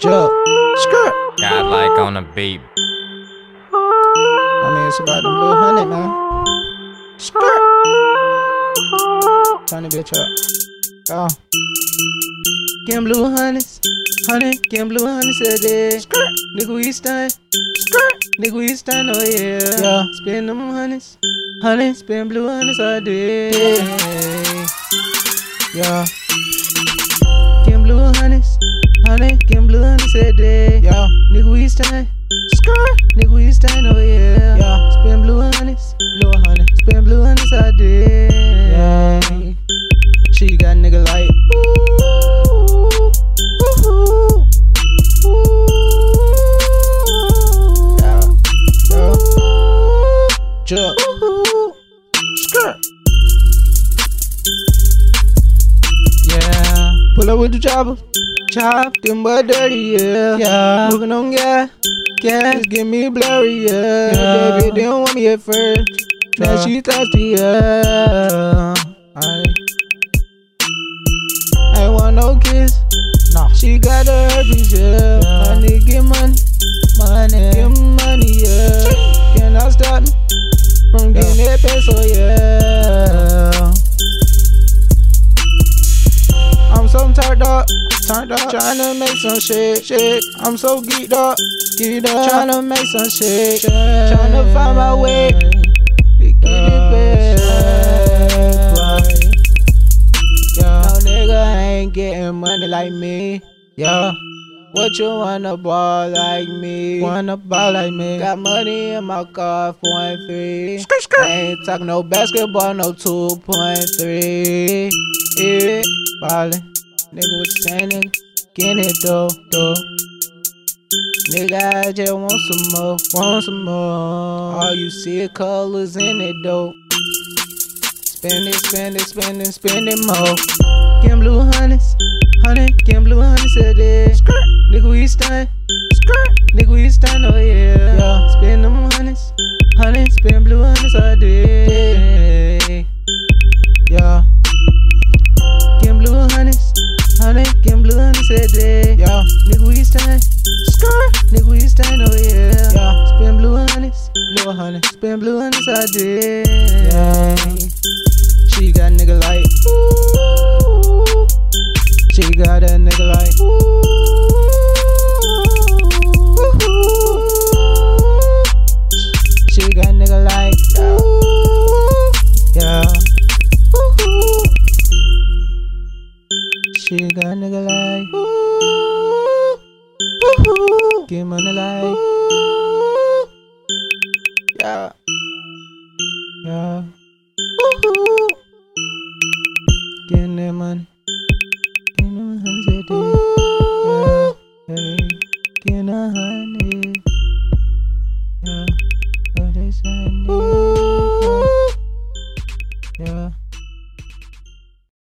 Jump. Skirt. Got like on the beat. I mean, it's about them little honey, man. Skirt. Turn the bitch up. Go. Get them blue honeys. Hundred. Get them blue hundreds a day. Skirt. Nigga, we stand. Skirt. Nigga, we stand, oh yeah. Yeah. Spend them honeys. Hundred. Spend blue hundreds a day. Yeah. Hundred. Get them blue hundreds a day. Yeah. Nigga, we stand. Skirt. Nigga, we stand, oh yeah. Yeah. Spend blue hundreds. Blue hundred. Spend blue hundreds a day. Yeah. She got nigga like. Jump. Skirt. Yeah. Pull up with the chopper. Chop, them boy dirty, yeah. Yeah. Moving on gas. Gas, get me blurry, yeah. yeah. Baby, they don't want me at first. Now she thirsty, yeah. I, I ain't want no kiss. Nah. She got the herpes, yeah. Yeah. Turned up, tryna make some shit, shit. I'm so geeked up, geeked up, tryna make some shit, shit. tryna find my way get it back. No nigga ain't getting money like me, yeah. What you wanna ball like me? Wanna ball like me? Got money in my car, 4.3. I ain't talking no basketball, no 2.3. Yeah, ballin'. Nigga, what you saying, nigga? Getting it though, though. Nigga, I just want some more, want some more. All you see is colors in it though. Spend it, spend it, spend it, spend it more. Get 'em blue hundreds, hundred, get 'em blue hundreds a day. Nigga, we stand, nigga, we stand, oh yeah. yeah. Spend them hundreds, hundred, spend blue hundreds a day. 'Em blue hundreds a day. Yeah. Nigga, we stand, nigga, we stand, oh yeah. Yeah. Spend blue hundreds, blue hundreds, spend blue hundreds a day. Yeah. She got a nigga like ooh. She got a nigga like ooh. She got nigga like ooh. Yeah. Ooh. She got a nigga like making money like. Ooh. Yeah. Yeah. Ooh. Money. Getting them hundreds. Ooh. Yeah. But it's.